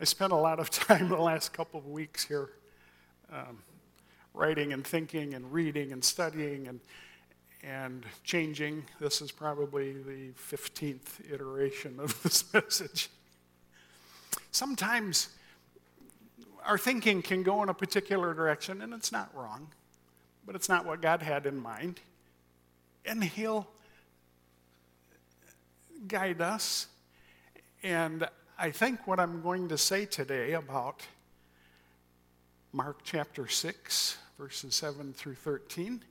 I spent a lot of time the last couple of weeks here um, writing and thinking and reading and studying and, and changing. This is probably the 15th iteration of this message. Sometimes our thinking can go in a particular direction, and it's not wrong, but it's not what God had in mind. And He'll guide us. And I think what I'm going to say today about Mark chapter 6, verses 7 through 13,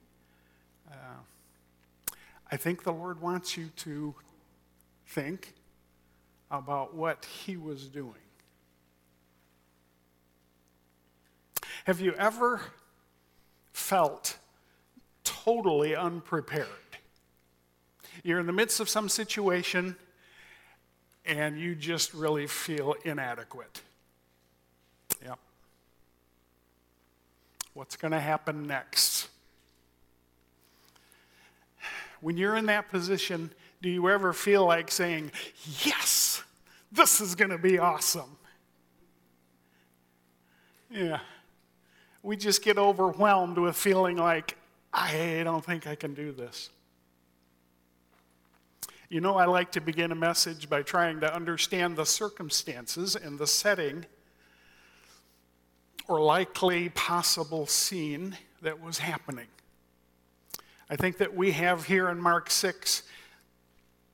uh, I think the Lord wants you to think about what He was doing. Have you ever felt totally unprepared? You're in the midst of some situation and you just really feel inadequate. Yep. What's going to happen next? When you're in that position, do you ever feel like saying, Yes, this is going to be awesome? Yeah we just get overwhelmed with feeling like, I don't think I can do this. You know, I like to begin a message by trying to understand the circumstances and the setting or likely possible scene that was happening. I think that we have here in Mark 6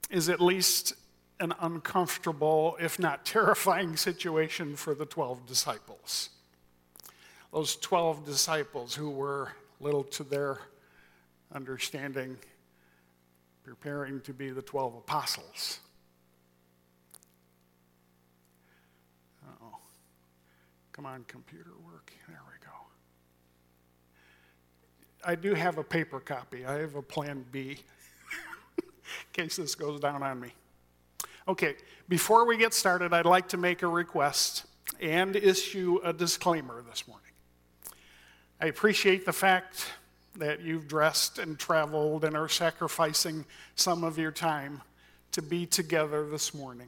is at least an uncomfortable, if not terrifying, situation for the 12 disciples those 12 disciples who were little to their understanding preparing to be the 12 apostles. oh Come on, computer work. There we go. I do have a paper copy. I have a plan B in case this goes down on me. Okay, before we get started, I'd like to make a request and issue a disclaimer this morning. I appreciate the fact that you've dressed and traveled and are sacrificing some of your time to be together this morning.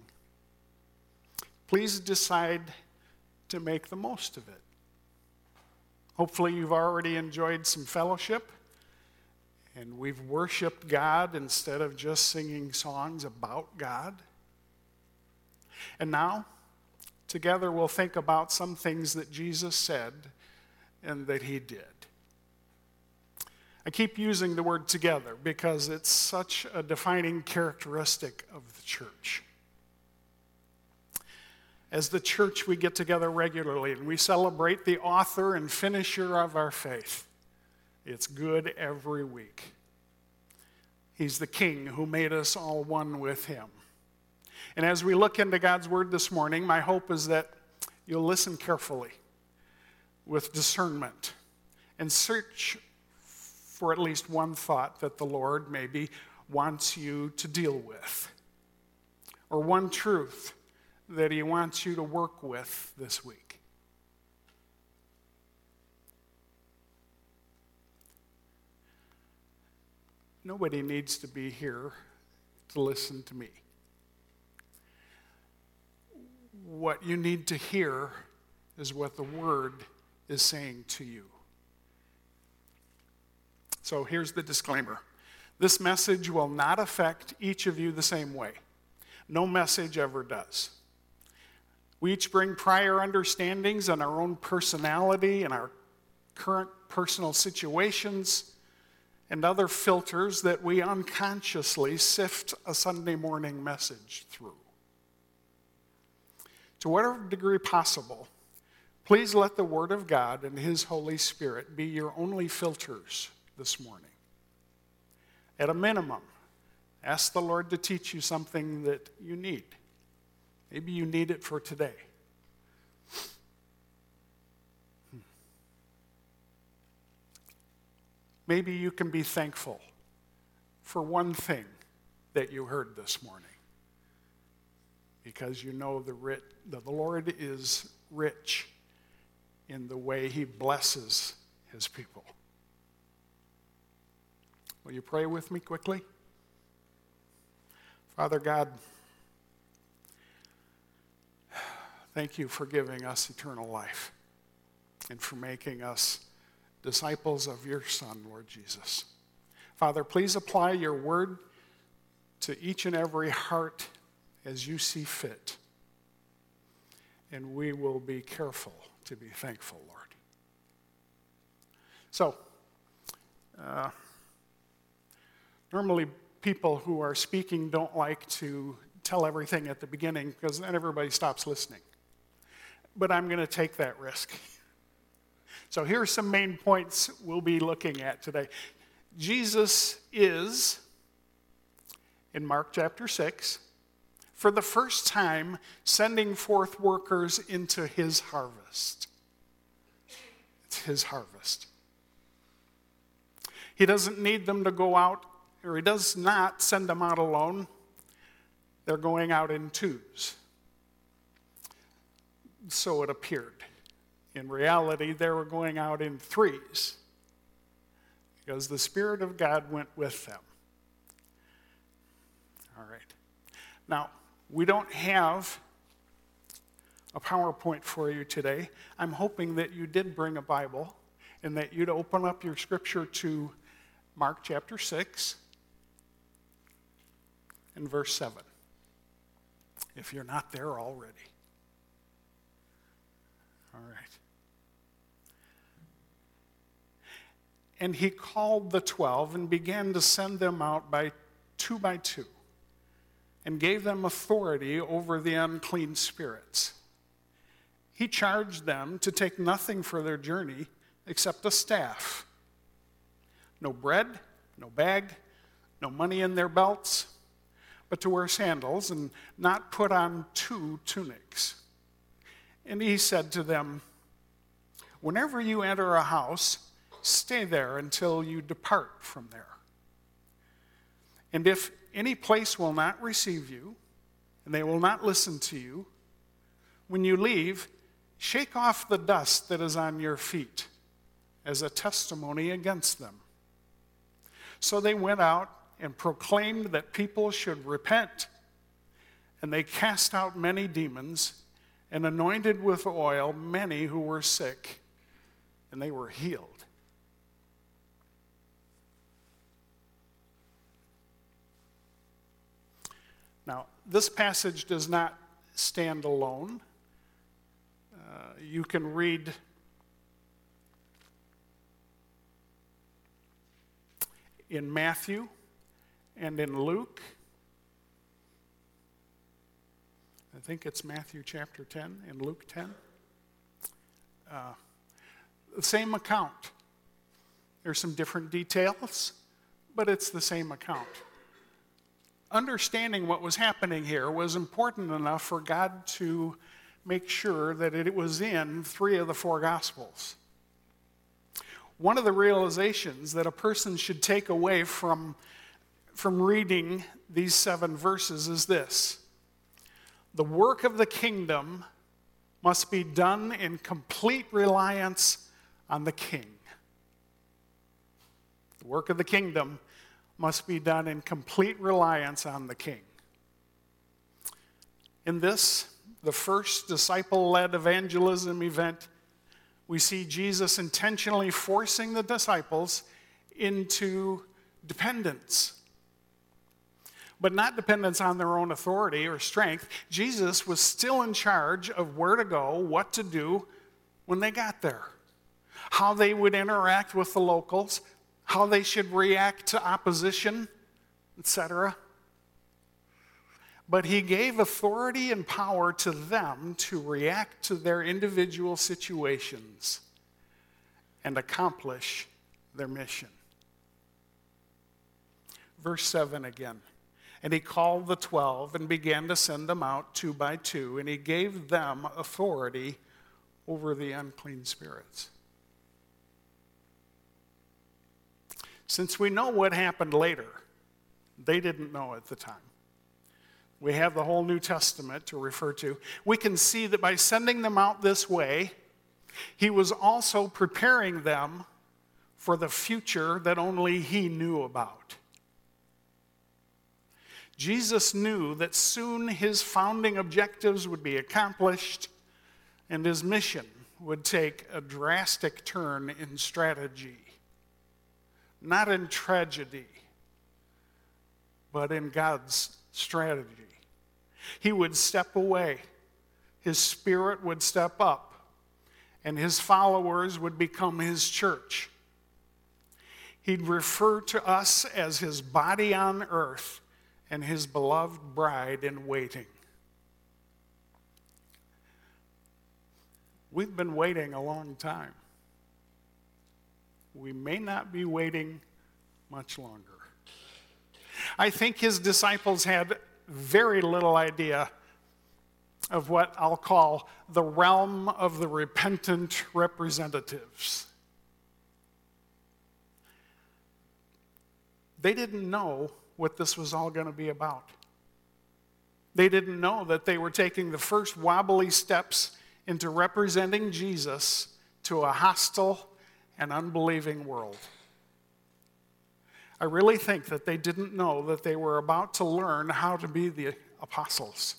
Please decide to make the most of it. Hopefully, you've already enjoyed some fellowship and we've worshiped God instead of just singing songs about God. And now, together, we'll think about some things that Jesus said and that he did. I keep using the word together because it's such a defining characteristic of the church. As the church, we get together regularly and we celebrate the author and finisher of our faith. It's good every week. He's the King who made us all one with Him. And as we look into God's Word this morning, my hope is that you'll listen carefully with discernment and search for at least one thought that the Lord maybe wants you to deal with, or one truth that He wants you to work with this week. Nobody needs to be here to listen to me. What you need to hear is what the Word is saying to you. So here's the disclaimer this message will not affect each of you the same way. No message ever does. We each bring prior understandings on our own personality and our current personal situations and other filters that we unconsciously sift a Sunday morning message through. To whatever degree possible, Please let the Word of God and His Holy Spirit be your only filters this morning. At a minimum, ask the Lord to teach you something that you need. Maybe you need it for today. Hmm. Maybe you can be thankful for one thing that you heard this morning because you know the, writ, the Lord is rich in the way he blesses his people. Will you pray with me quickly? Father God, Thank you for giving us eternal life and for making us disciples of your Son, Lord Jesus. Father, please apply your word to each and every heart as you see fit. And we will be careful to be thankful, Lord. So, uh, normally people who are speaking don't like to tell everything at the beginning because then everybody stops listening. But I'm going to take that risk. So here are some main points we'll be looking at today. Jesus is, in Mark chapter 6, for the first time sending forth workers into his harvest. It's his harvest. He doesn't need them to go out, or he does not send them out alone. They're going out in twos. So it appeared. In reality, they were going out in threes because the Spirit of God went with them. All right. Now, we don't have a PowerPoint for you today. I'm hoping that you did bring a Bible and that you'd open up your scripture to Mark chapter 6 and verse 7. If you're not there already. All right. And he called the twelve and began to send them out by two by two and gave them authority over the unclean spirits. He charged them to take nothing for their journey except a staff no bread, no bag, no money in their belts, but to wear sandals and not put on two tunics. And he said to them, Whenever you enter a house, stay there until you depart from there. And if any place will not receive you, and they will not listen to you, when you leave, shake off the dust that is on your feet as a testimony against them. So they went out and proclaimed that people should repent. And they cast out many demons and anointed with oil many who were sick, and they were healed. Now, this passage does not stand alone. Uh, you can read in Matthew and in Luke. I think it's Matthew chapter 10 and Luke 10. Uh, the same account. There's some different details, but it's the same account. Understanding what was happening here was important enough for God to make sure that it was in three of the four Gospels. One of the realizations that a person should take away from, from reading these seven verses is this the work of the kingdom must be done in complete reliance on the king. The work of the kingdom must be done in complete reliance on the king. In this, the first disciple led evangelism event we see Jesus intentionally forcing the disciples into dependence. But not dependence on their own authority or strength. Jesus was still in charge of where to go, what to do when they got there, how they would interact with the locals, how they should react to opposition, etc but he gave authority and power to them to react to their individual situations and accomplish their mission. Verse 7 again. And he called the twelve and began to send them out two by two, and he gave them authority over the unclean spirits. Since we know what happened later, they didn't know at the time we have the whole New Testament to refer to, we can see that by sending them out this way, he was also preparing them for the future that only he knew about. Jesus knew that soon his founding objectives would be accomplished and his mission would take a drastic turn in strategy, not in tragedy, but in God's strategy. He would step away, his spirit would step up, and his followers would become his church. He'd refer to us as his body on earth and his beloved bride in waiting. We've been waiting a long time. We may not be waiting much longer. I think his disciples had very little idea of what I'll call the realm of the repentant representatives. They didn't know what this was all going to be about. They didn't know that they were taking the first wobbly steps into representing Jesus to a hostile and unbelieving world. I really think that they didn't know that they were about to learn how to be the apostles.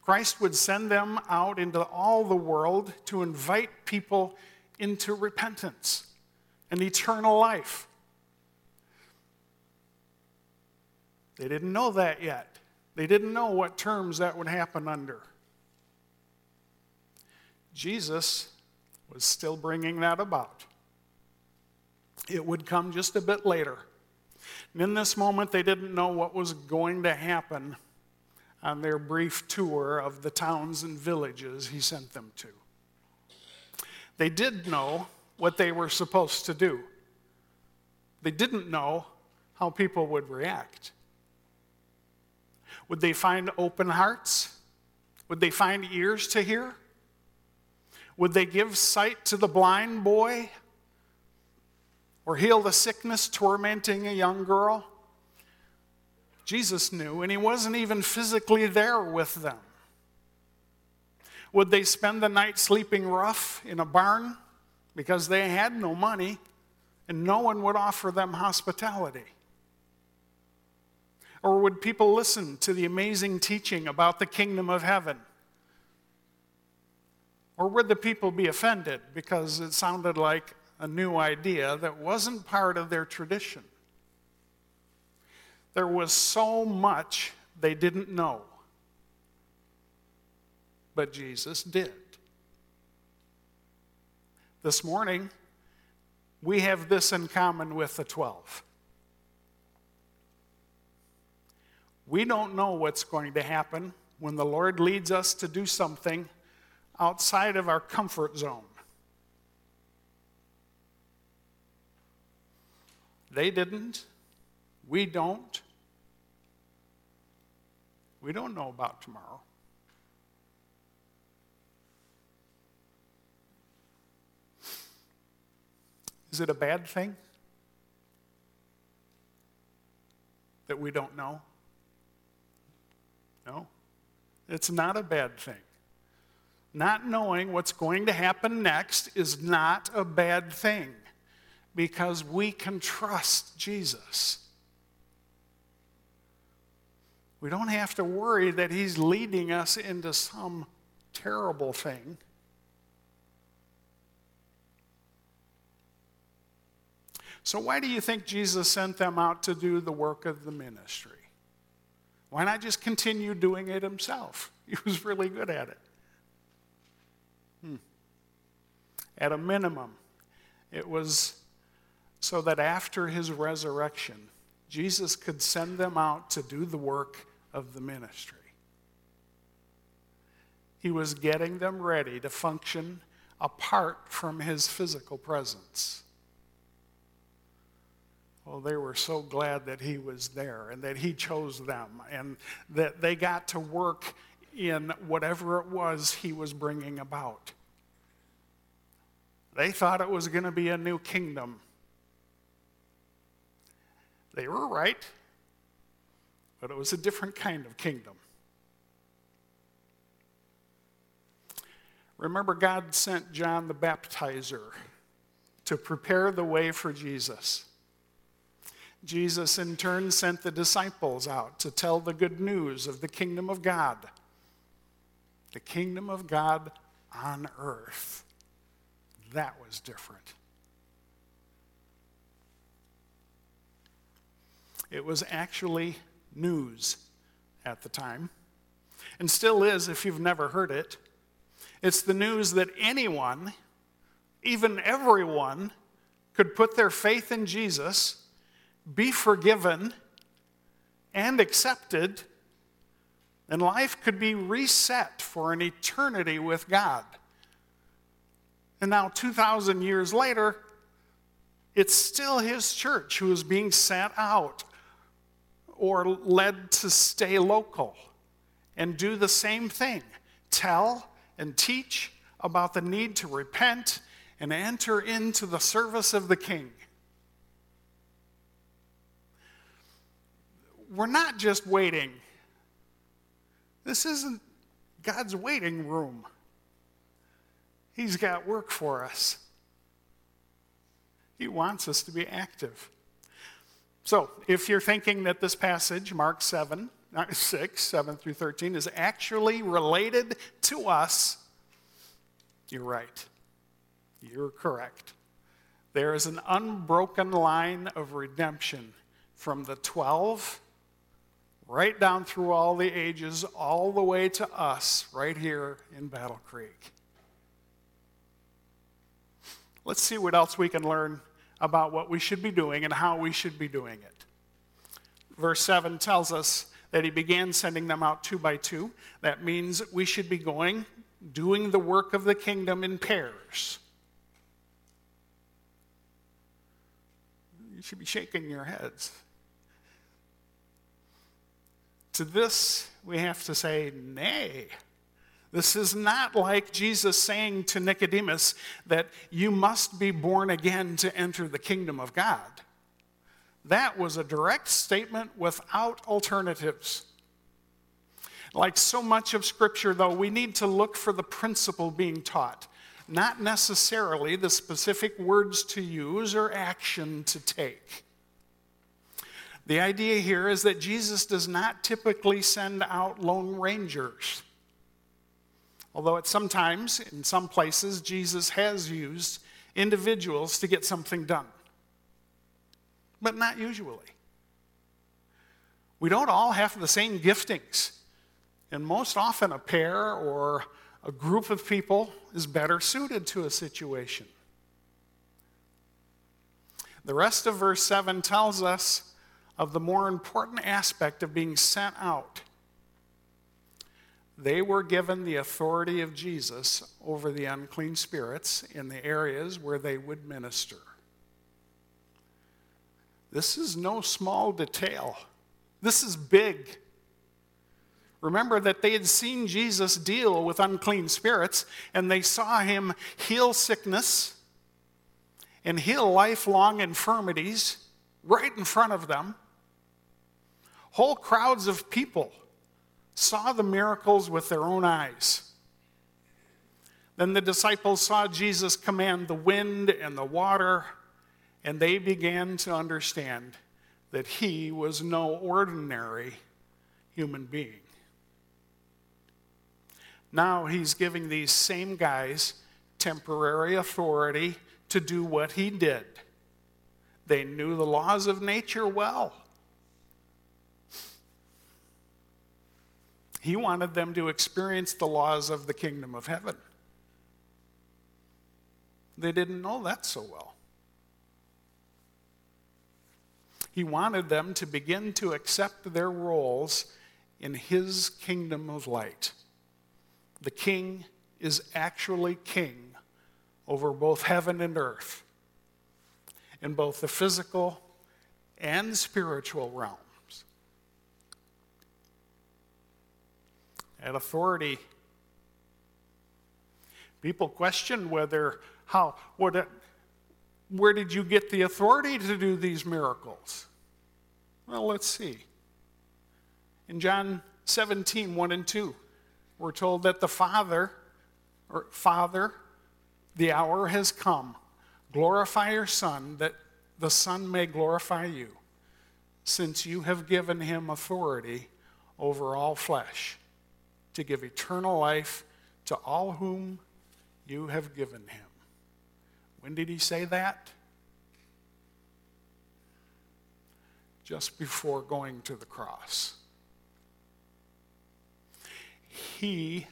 Christ would send them out into all the world to invite people into repentance and eternal life. They didn't know that yet. They didn't know what terms that would happen under. Jesus was still bringing that about. It would come just a bit later. And in this moment, they didn't know what was going to happen on their brief tour of the towns and villages he sent them to. They did know what they were supposed to do, they didn't know how people would react. Would they find open hearts? Would they find ears to hear? Would they give sight to the blind boy? Or heal the sickness tormenting a young girl? Jesus knew, and he wasn't even physically there with them. Would they spend the night sleeping rough in a barn because they had no money and no one would offer them hospitality? Or would people listen to the amazing teaching about the kingdom of heaven? Or would the people be offended because it sounded like a new idea that wasn't part of their tradition? There was so much they didn't know. But Jesus did. This morning, we have this in common with the 12. We don't know what's going to happen when the Lord leads us to do something outside of our comfort zone. They didn't. We don't. We don't know about tomorrow. Is it a bad thing that we don't know? No, it's not a bad thing. Not knowing what's going to happen next is not a bad thing because we can trust Jesus. We don't have to worry that He's leading us into some terrible thing. So, why do you think Jesus sent them out to do the work of the ministry? Why not just continue doing it himself? He was really good at it. Hmm. At a minimum, it was so that after his resurrection, Jesus could send them out to do the work of the ministry. He was getting them ready to function apart from his physical presence. Well, they were so glad that he was there and that he chose them and that they got to work in whatever it was he was bringing about. They thought it was going to be a new kingdom. They were right, but it was a different kind of kingdom. Remember, God sent John the Baptizer to prepare the way for Jesus. Jesus, in turn, sent the disciples out to tell the good news of the kingdom of God. The kingdom of God on earth. That was different. It was actually news at the time, and still is if you've never heard it. It's the news that anyone, even everyone, could put their faith in Jesus, be forgiven, and accepted, and life could be reset for an eternity with God. And now, 2,000 years later, it's still his church who is being sent out or led to stay local and do the same thing tell and teach about the need to repent and enter into the service of the king. We're not just waiting. This isn't God's waiting room. He's got work for us. He wants us to be active. So, if you're thinking that this passage, Mark 7, 6, 7 through 13, is actually related to us, you're right. You're correct. There is an unbroken line of redemption from the 12 right down through all the ages, all the way to us right here in Battle Creek. Let's see what else we can learn about what we should be doing and how we should be doing it. Verse 7 tells us that he began sending them out two by two. That means we should be going, doing the work of the kingdom in pairs. You should be shaking your heads. To this, we have to say, nay. This is not like Jesus saying to Nicodemus that you must be born again to enter the kingdom of God. That was a direct statement without alternatives. Like so much of Scripture, though, we need to look for the principle being taught, not necessarily the specific words to use or action to take. The idea here is that Jesus does not typically send out lone rangers. Although at sometimes, in some places, Jesus has used individuals to get something done. But not usually. We don't all have the same giftings. And most often, a pair or a group of people is better suited to a situation. The rest of verse 7 tells us of the more important aspect of being sent out they were given the authority of Jesus over the unclean spirits in the areas where they would minister. This is no small detail. This is big. Remember that they had seen Jesus deal with unclean spirits, and they saw him heal sickness and heal lifelong infirmities right in front of them. Whole crowds of people saw the miracles with their own eyes. Then the disciples saw Jesus command the wind and the water, and they began to understand that he was no ordinary human being. Now he's giving these same guys temporary authority to do what he did. They knew the laws of nature well. He wanted them to experience the laws of the kingdom of heaven. They didn't know that so well. He wanted them to begin to accept their roles in his kingdom of light. The king is actually king over both heaven and earth, in both the physical and spiritual realm. And authority. People question whether, how, what, where did you get the authority to do these miracles? Well, let's see. In John 17, 1 and 2, we're told that the Father, or Father, the hour has come. Glorify your Son, that the Son may glorify you, since you have given him authority over all flesh to give eternal life to all whom you have given him. When did he say that? Just before going to the cross. He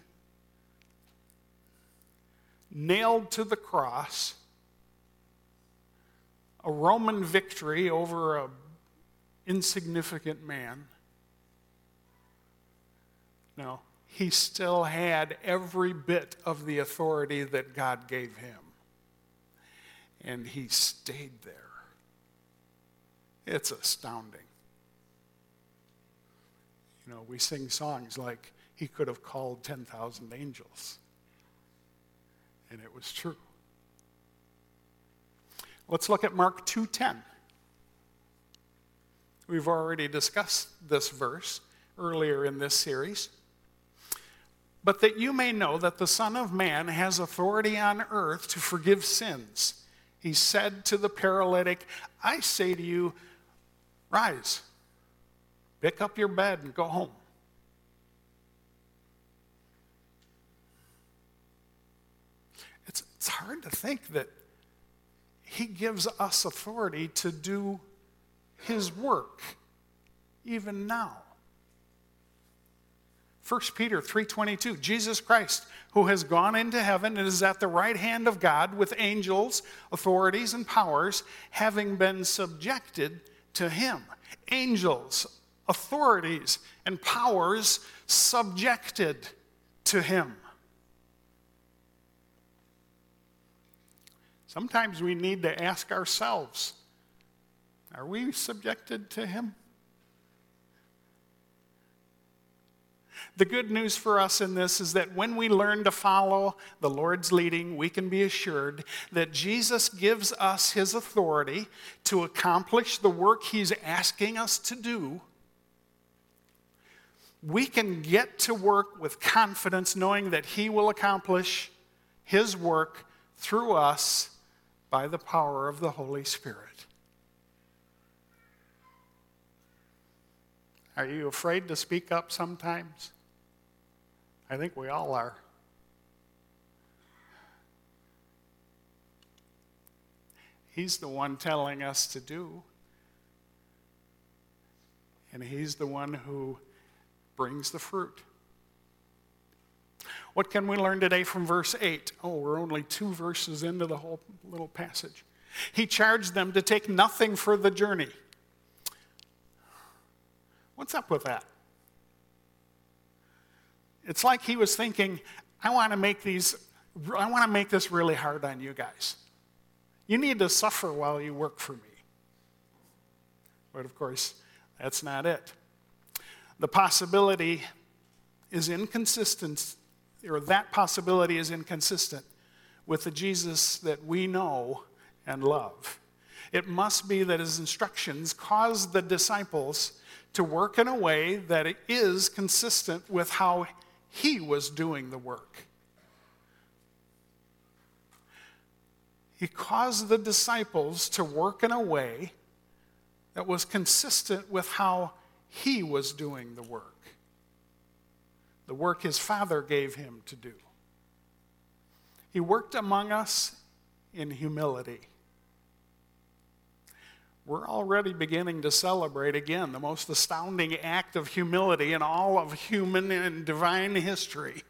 nailed to the cross a Roman victory over an insignificant man. No, he still had every bit of the authority that God gave him. And he stayed there. It's astounding. You know, we sing songs like, He could have called 10,000 angels. And it was true. Let's look at Mark 2:10. We've already discussed this verse earlier in this series. But that you may know that the Son of Man has authority on earth to forgive sins. He said to the paralytic, I say to you, rise, pick up your bed, and go home. It's, it's hard to think that he gives us authority to do his work even now. 1 Peter 3:22 Jesus Christ who has gone into heaven and is at the right hand of God with angels, authorities and powers having been subjected to him. Angels, authorities and powers subjected to him. Sometimes we need to ask ourselves are we subjected to Him? The good news for us in this is that when we learn to follow the Lord's leading, we can be assured that Jesus gives us His authority to accomplish the work He's asking us to do. We can get to work with confidence knowing that He will accomplish His work through us by the power of the Holy Spirit. Are you afraid to speak up sometimes? I think we all are. He's the one telling us to do. And He's the one who brings the fruit. What can we learn today from verse 8? Oh, we're only two verses into the whole little passage. He charged them to take nothing for the journey. What's up with that? It's like he was thinking, I want to make these I want to make this really hard on you guys. You need to suffer while you work for me. But of course, that's not it. The possibility is inconsistent or that possibility is inconsistent with the Jesus that we know and love. It must be that his instructions cause the disciples to work in a way that is consistent with how he was doing the work. He caused the disciples to work in a way that was consistent with how he was doing the work the work his Father gave him to do. He worked among us in humility. We're already beginning to celebrate again the most astounding act of humility in all of human and divine history.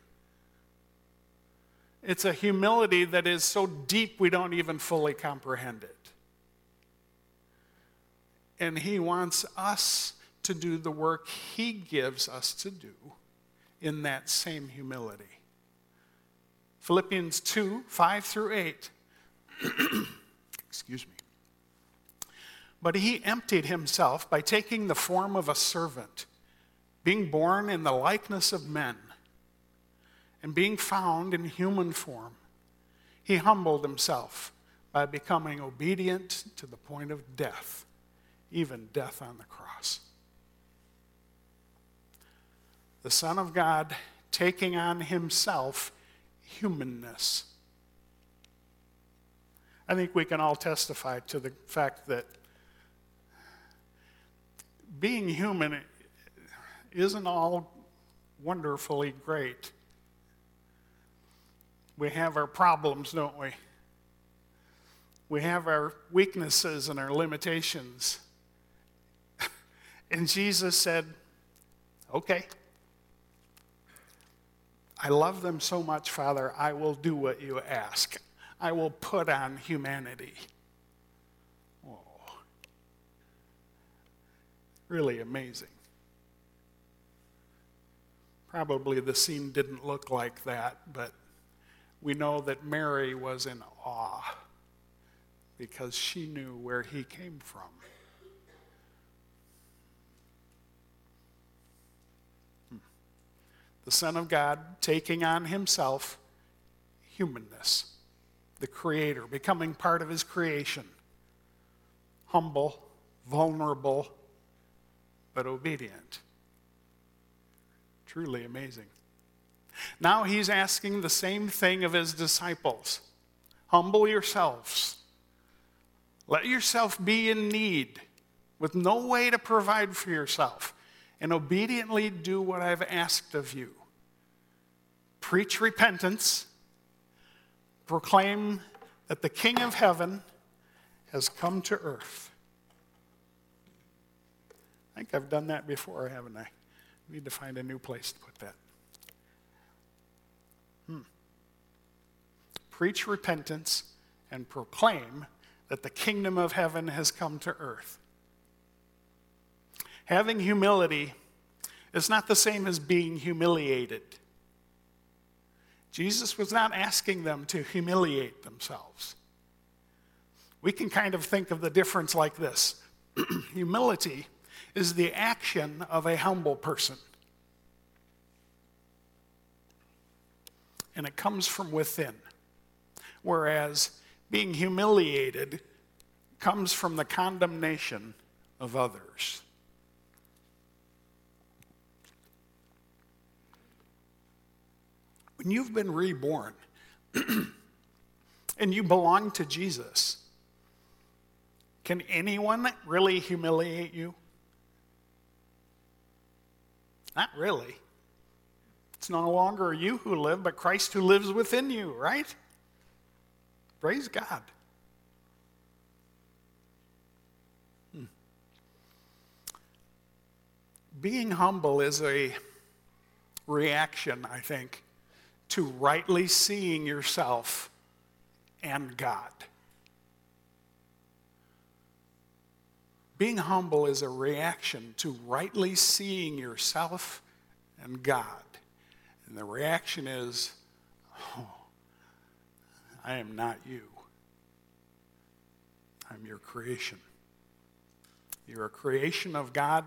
It's a humility that is so deep we don't even fully comprehend it. And He wants us to do the work He gives us to do in that same humility. Philippians 2 5 through 8. Excuse me. But he emptied himself by taking the form of a servant, being born in the likeness of men, and being found in human form. He humbled himself by becoming obedient to the point of death, even death on the cross the Son of God taking on himself humanness. I think we can all testify to the fact that being human isn't all wonderfully great. We have our problems, don't we? We have our weaknesses and our limitations. and Jesus said, Okay. I love them so much, Father, I will do what you ask. I will put on humanity. Really amazing. Probably the scene didn't look like that, but we know that Mary was in awe because she knew where he came from. The Son of God taking on himself humanness, the Creator, becoming part of his creation, humble, vulnerable, but obedient. Truly amazing. Now he's asking the same thing of his disciples humble yourselves. Let yourself be in need with no way to provide for yourself, and obediently do what I've asked of you. Preach repentance, proclaim that the King of heaven has come to earth. Think I've done that before, haven't I? need to find a new place to put that. Hmm. Preach repentance and proclaim that the kingdom of heaven has come to earth. Having humility is not the same as being humiliated. Jesus was not asking them to humiliate themselves. We can kind of think of the difference like this humility is the action of a humble person. And it comes from within. Whereas being humiliated comes from the condemnation of others. When you've been reborn and you belong to Jesus, can anyone really humiliate you? Not really. It's no longer you who live, but Christ who lives within you, right? Praise God. Hmm. Being humble is a reaction, I think, to rightly seeing yourself and God. Being humble is a reaction to rightly seeing yourself and God. And the reaction is, oh, I am not you. I'm your creation. You're a creation of God,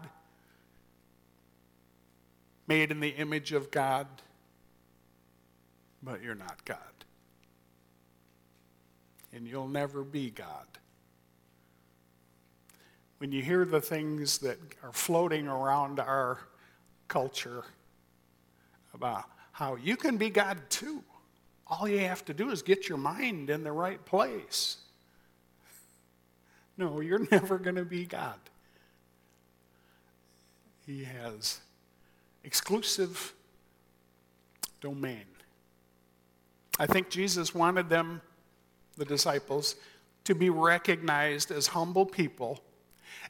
made in the image of God, but you're not God. And you'll never be God when you hear the things that are floating around our culture about how you can be God too. All you have to do is get your mind in the right place. No, you're never going to be God. He has exclusive domain. I think Jesus wanted them, the disciples, to be recognized as humble people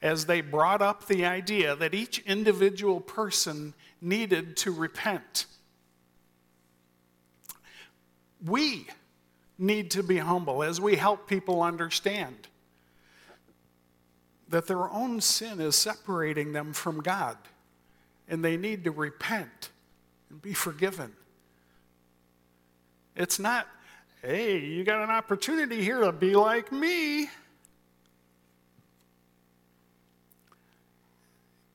as they brought up the idea that each individual person needed to repent. We need to be humble as we help people understand that their own sin is separating them from God and they need to repent and be forgiven. It's not, hey, you got an opportunity here to be like me.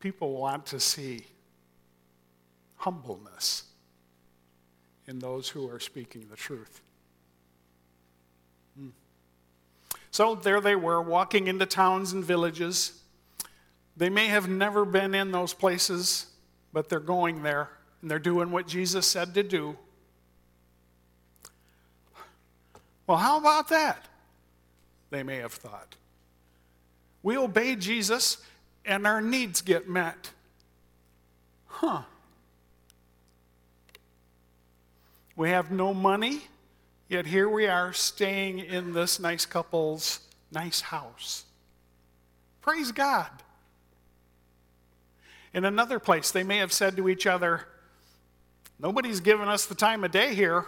People want to see humbleness in those who are speaking the truth. Hmm. So there they were, walking into towns and villages. They may have never been in those places, but they're going there and they're doing what Jesus said to do. Well, how about that? They may have thought. We obey Jesus and our needs get met. Huh. We have no money Yet here we are staying in this nice couple's nice house. Praise God. In another place, they may have said to each other, Nobody's giving us the time of day here.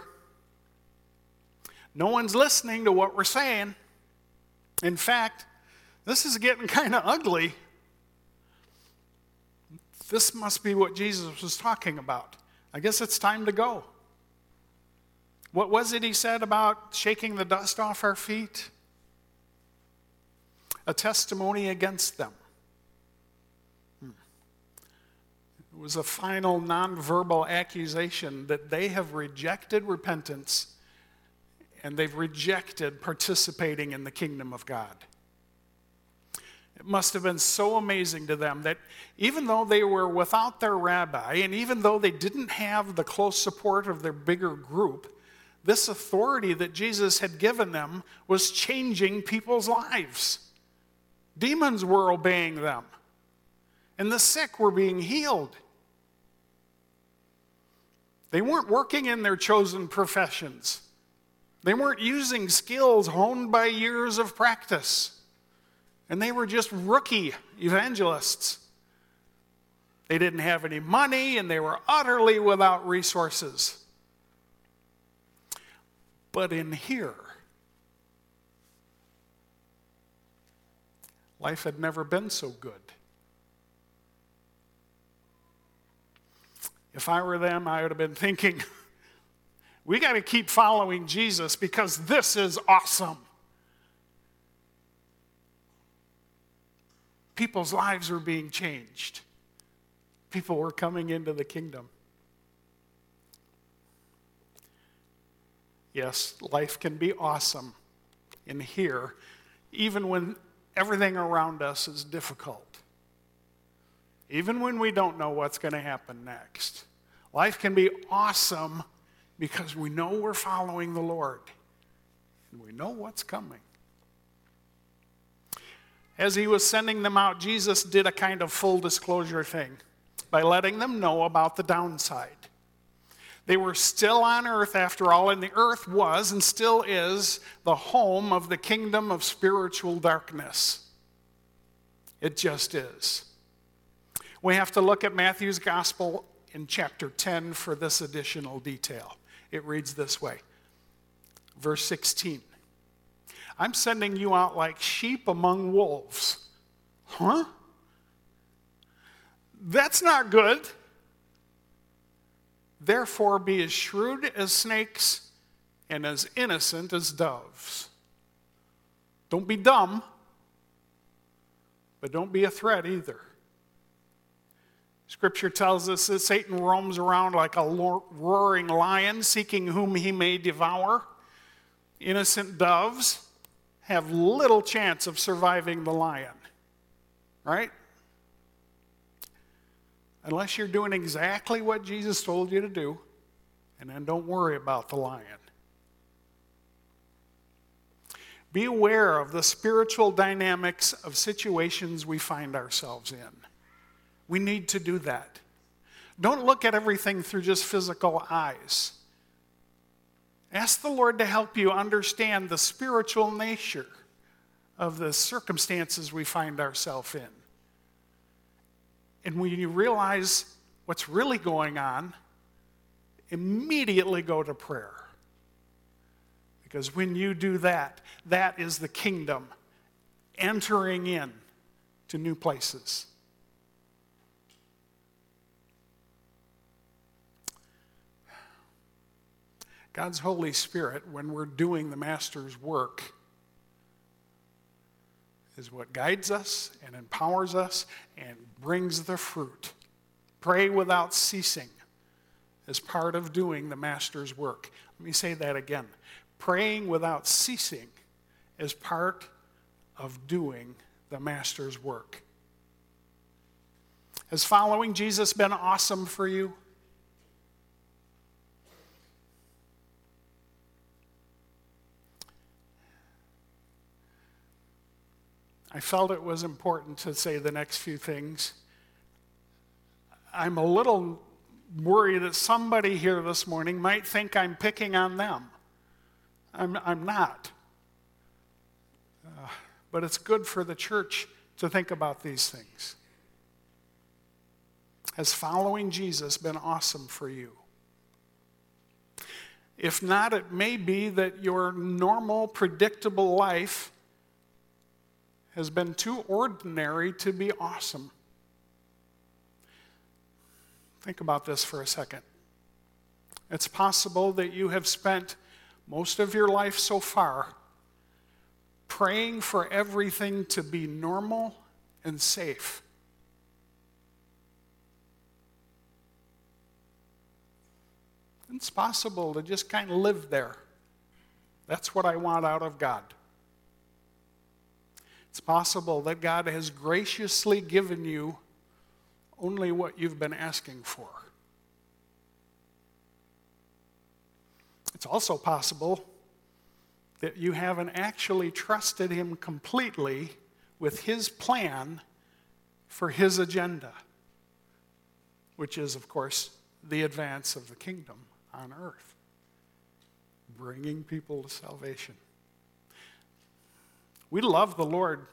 No one's listening to what we're saying. In fact, this is getting kind of ugly. This must be what Jesus was talking about. I guess it's time to go. What was it he said about shaking the dust off our feet? A testimony against them. Hmm. It was a final nonverbal accusation that they have rejected repentance and they've rejected participating in the kingdom of God. It must have been so amazing to them that even though they were without their rabbi, and even though they didn't have the close support of their bigger group, this authority that Jesus had given them was changing people's lives. Demons were obeying them, and the sick were being healed. They weren't working in their chosen professions. They weren't using skills honed by years of practice. And they were just rookie evangelists. They didn't have any money and they were utterly without resources. But in here, life had never been so good. If I were them, I would have been thinking, We got to keep following Jesus because this is awesome. People's lives were being changed, people were coming into the kingdom. Yes, life can be awesome in here, even when everything around us is difficult. Even when we don't know what's going to happen next. Life can be awesome because we know we're following the Lord and we know what's coming. As he was sending them out, Jesus did a kind of full disclosure thing by letting them know about the downside. They were still on earth after all, and the earth was and still is the home of the kingdom of spiritual darkness. It just is. We have to look at Matthew's gospel in chapter 10 for this additional detail. It reads this way Verse 16 I'm sending you out like sheep among wolves. Huh? That's not good. Therefore, be as shrewd as snakes and as innocent as doves. Don't be dumb, but don't be a threat either. Scripture tells us that Satan roams around like a roaring lion, seeking whom he may devour. Innocent doves have little chance of surviving the lion, right? Unless you're doing exactly what Jesus told you to do, and then don't worry about the lion. Be aware of the spiritual dynamics of situations we find ourselves in. We need to do that. Don't look at everything through just physical eyes. Ask the Lord to help you understand the spiritual nature of the circumstances we find ourselves in. And when you realize what's really going on, immediately go to prayer. Because when you do that, that is the kingdom entering in to new places. God's Holy Spirit, when we're doing the Master's work, is what guides us and empowers us and brings the fruit. Pray without ceasing as part of doing the Master's work. Let me say that again. Praying without ceasing is part of doing the Master's work. Has following Jesus been awesome for you? I felt it was important to say the next few things. I'm a little worried that somebody here this morning might think I'm picking on them I'm, I'm not. Uh, but it's good for the church to think about these things. Has following Jesus been awesome for you? If not, it may be that your normal, predictable life has been too ordinary to be awesome. Think about this for a second. It's possible that you have spent most of your life so far praying for everything to be normal and safe. It's possible to just kind of live there. That's what I want out of God. It's possible that God has graciously given you only what you've been asking for. It's also possible that you haven't actually trusted Him completely with His plan for His agenda, which is, of course, the advance of the kingdom on earth, bringing people to salvation. We love the Lord,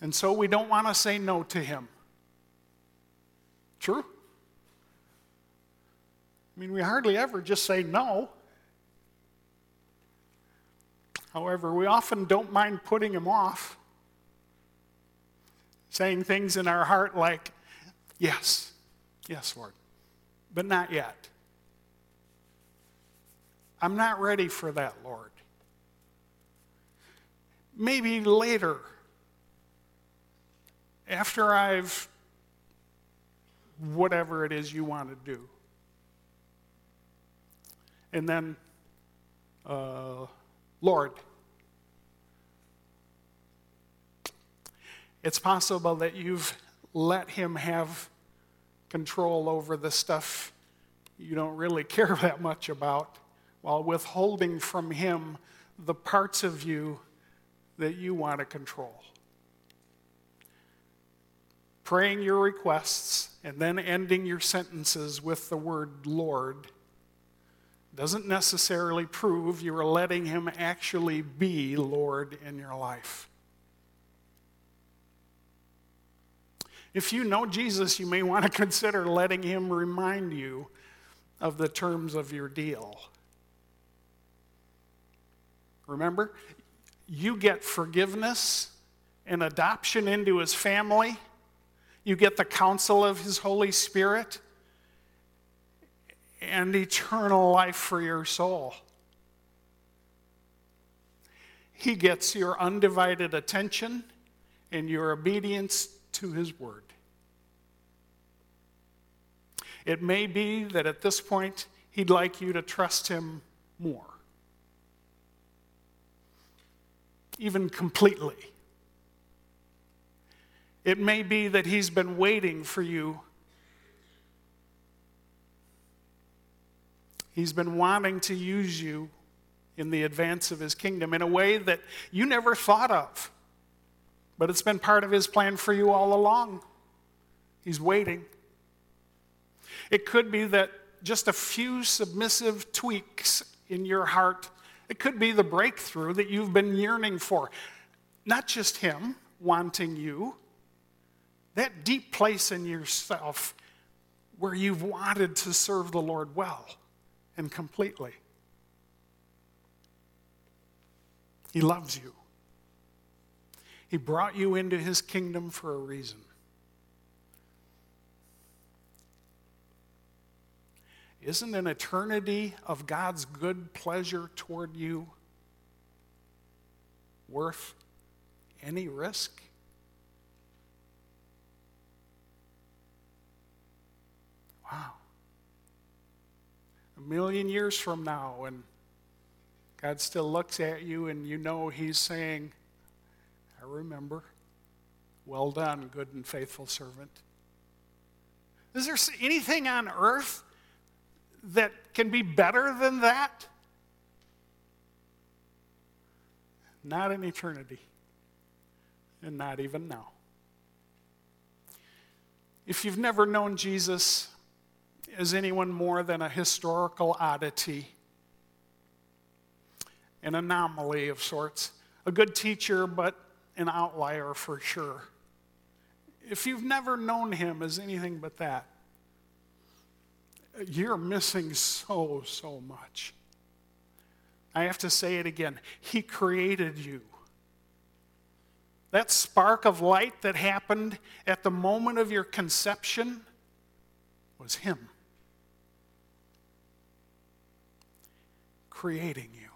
and so we don't want to say no to Him. True? I mean, we hardly ever just say no. However, we often don't mind putting him off, saying things in our heart like, Yes, yes, Lord, but not yet. I'm not ready for that, Lord. Maybe later, after I've whatever it is you want to do. And then, uh, Lord, it's possible that you've let Him have control over the stuff you don't really care that much about while withholding from Him the parts of you that you want to control. Praying your requests and then ending your sentences with the word Lord doesn't necessarily prove you are letting Him actually be Lord in your life. If you know Jesus, you may want to consider letting Him remind you of the terms of your deal. Remember, you get forgiveness and adoption into his family. You get the counsel of his Holy Spirit and eternal life for your soul. He gets your undivided attention and your obedience to his word. It may be that at this point, he'd like you to trust him more. Even completely. It may be that He's been waiting for you. He's been wanting to use you in the advance of His kingdom in a way that you never thought of. But it's been part of His plan for you all along. He's waiting. It could be that just a few submissive tweaks in your heart it could be the breakthrough that you've been yearning for. Not just Him wanting you, that deep place in yourself where you've wanted to serve the Lord well and completely. He loves you. He brought you into His kingdom for a reason. Isn't an eternity of God's good pleasure toward you worth any risk? Wow. A million years from now, and God still looks at you and you know He's saying, I remember. Well done, good and faithful servant. Is there anything on earth that can be better than that? Not in eternity, and not even now. If you've never known Jesus as anyone more than a historical oddity, an anomaly of sorts, a good teacher, but an outlier for sure. If you've never known him as anything but that, you're missing so, so much. I have to say it again. He created you. That spark of light that happened at the moment of your conception was Him creating you.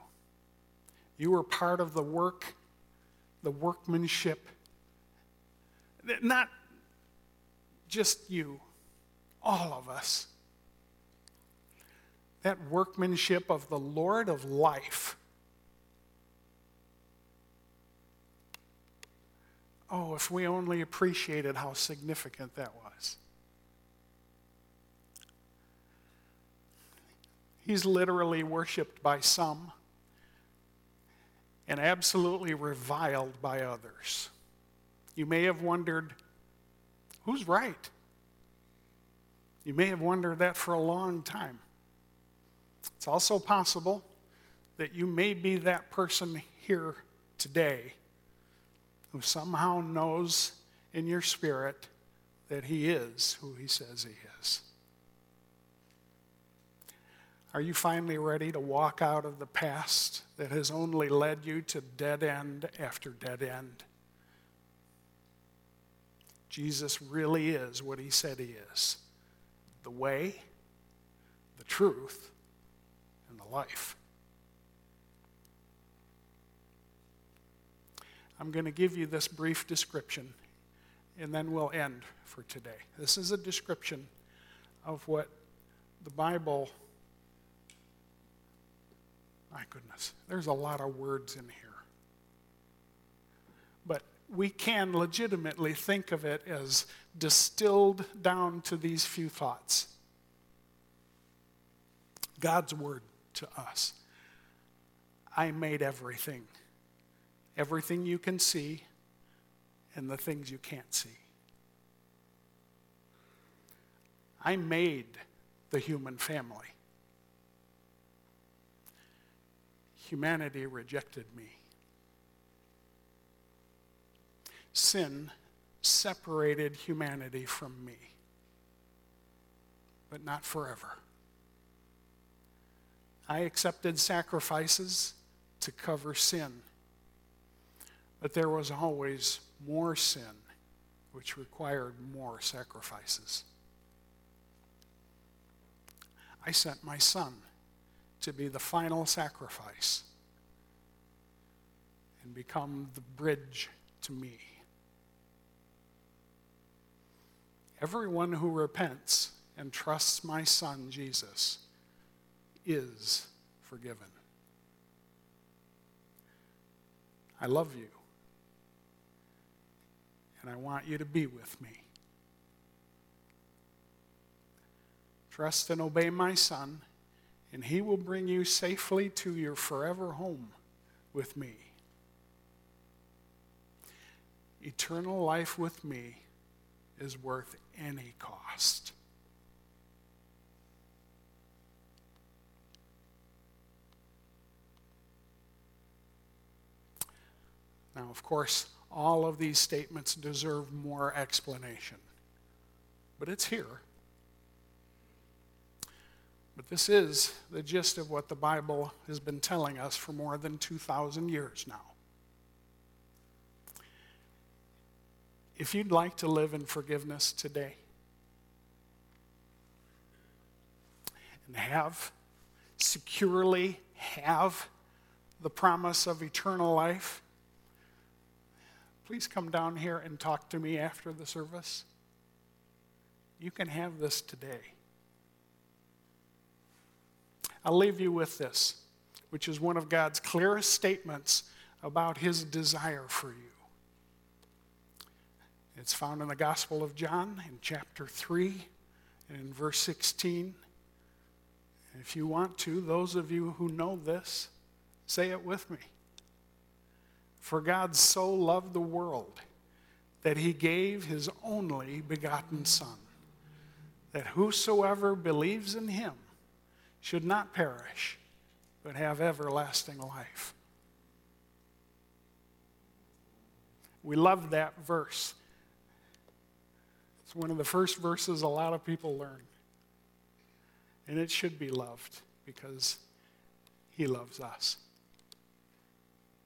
You were part of the work, the workmanship. Not just you, all of us that workmanship of the Lord of life. Oh, if we only appreciated how significant that was. He's literally worshiped by some and absolutely reviled by others. You may have wondered, who's right? You may have wondered that for a long time. It's also possible that you may be that person here today who somehow knows in your spirit that he is who he says he is. Are you finally ready to walk out of the past that has only led you to dead end after dead end? Jesus really is what he said he is the way, the truth, life. I'm going to give you this brief description, and then we'll end for today. This is a description of what the Bible, my goodness, there's a lot of words in here. But we can legitimately think of it as distilled down to these few thoughts God's Word to us. I made everything. Everything you can see and the things you can't see. I made the human family. Humanity rejected me. Sin separated humanity from me, but not forever. I accepted sacrifices to cover sin. But there was always more sin, which required more sacrifices. I sent my son to be the final sacrifice and become the bridge to me. Everyone who repents and trusts my son, Jesus, is forgiven. I love you. And I want you to be with me. Trust and obey my Son, and he will bring you safely to your forever home with me. Eternal life with me is worth any cost. Now, of course, all of these statements deserve more explanation, but it's here. But this is the gist of what the Bible has been telling us for more than 2,000 years now. If you'd like to live in forgiveness today and have securely have the promise of eternal life, please come down here and talk to me after the service? You can have this today. I'll leave you with this, which is one of God's clearest statements about his desire for you. It's found in the Gospel of John in chapter 3 and in verse 16. If you want to, those of you who know this, say it with me. For God so loved the world that he gave his only begotten Son, that whosoever believes in him should not perish, but have everlasting life. We love that verse. It's one of the first verses a lot of people learn. And it should be loved because he loves us.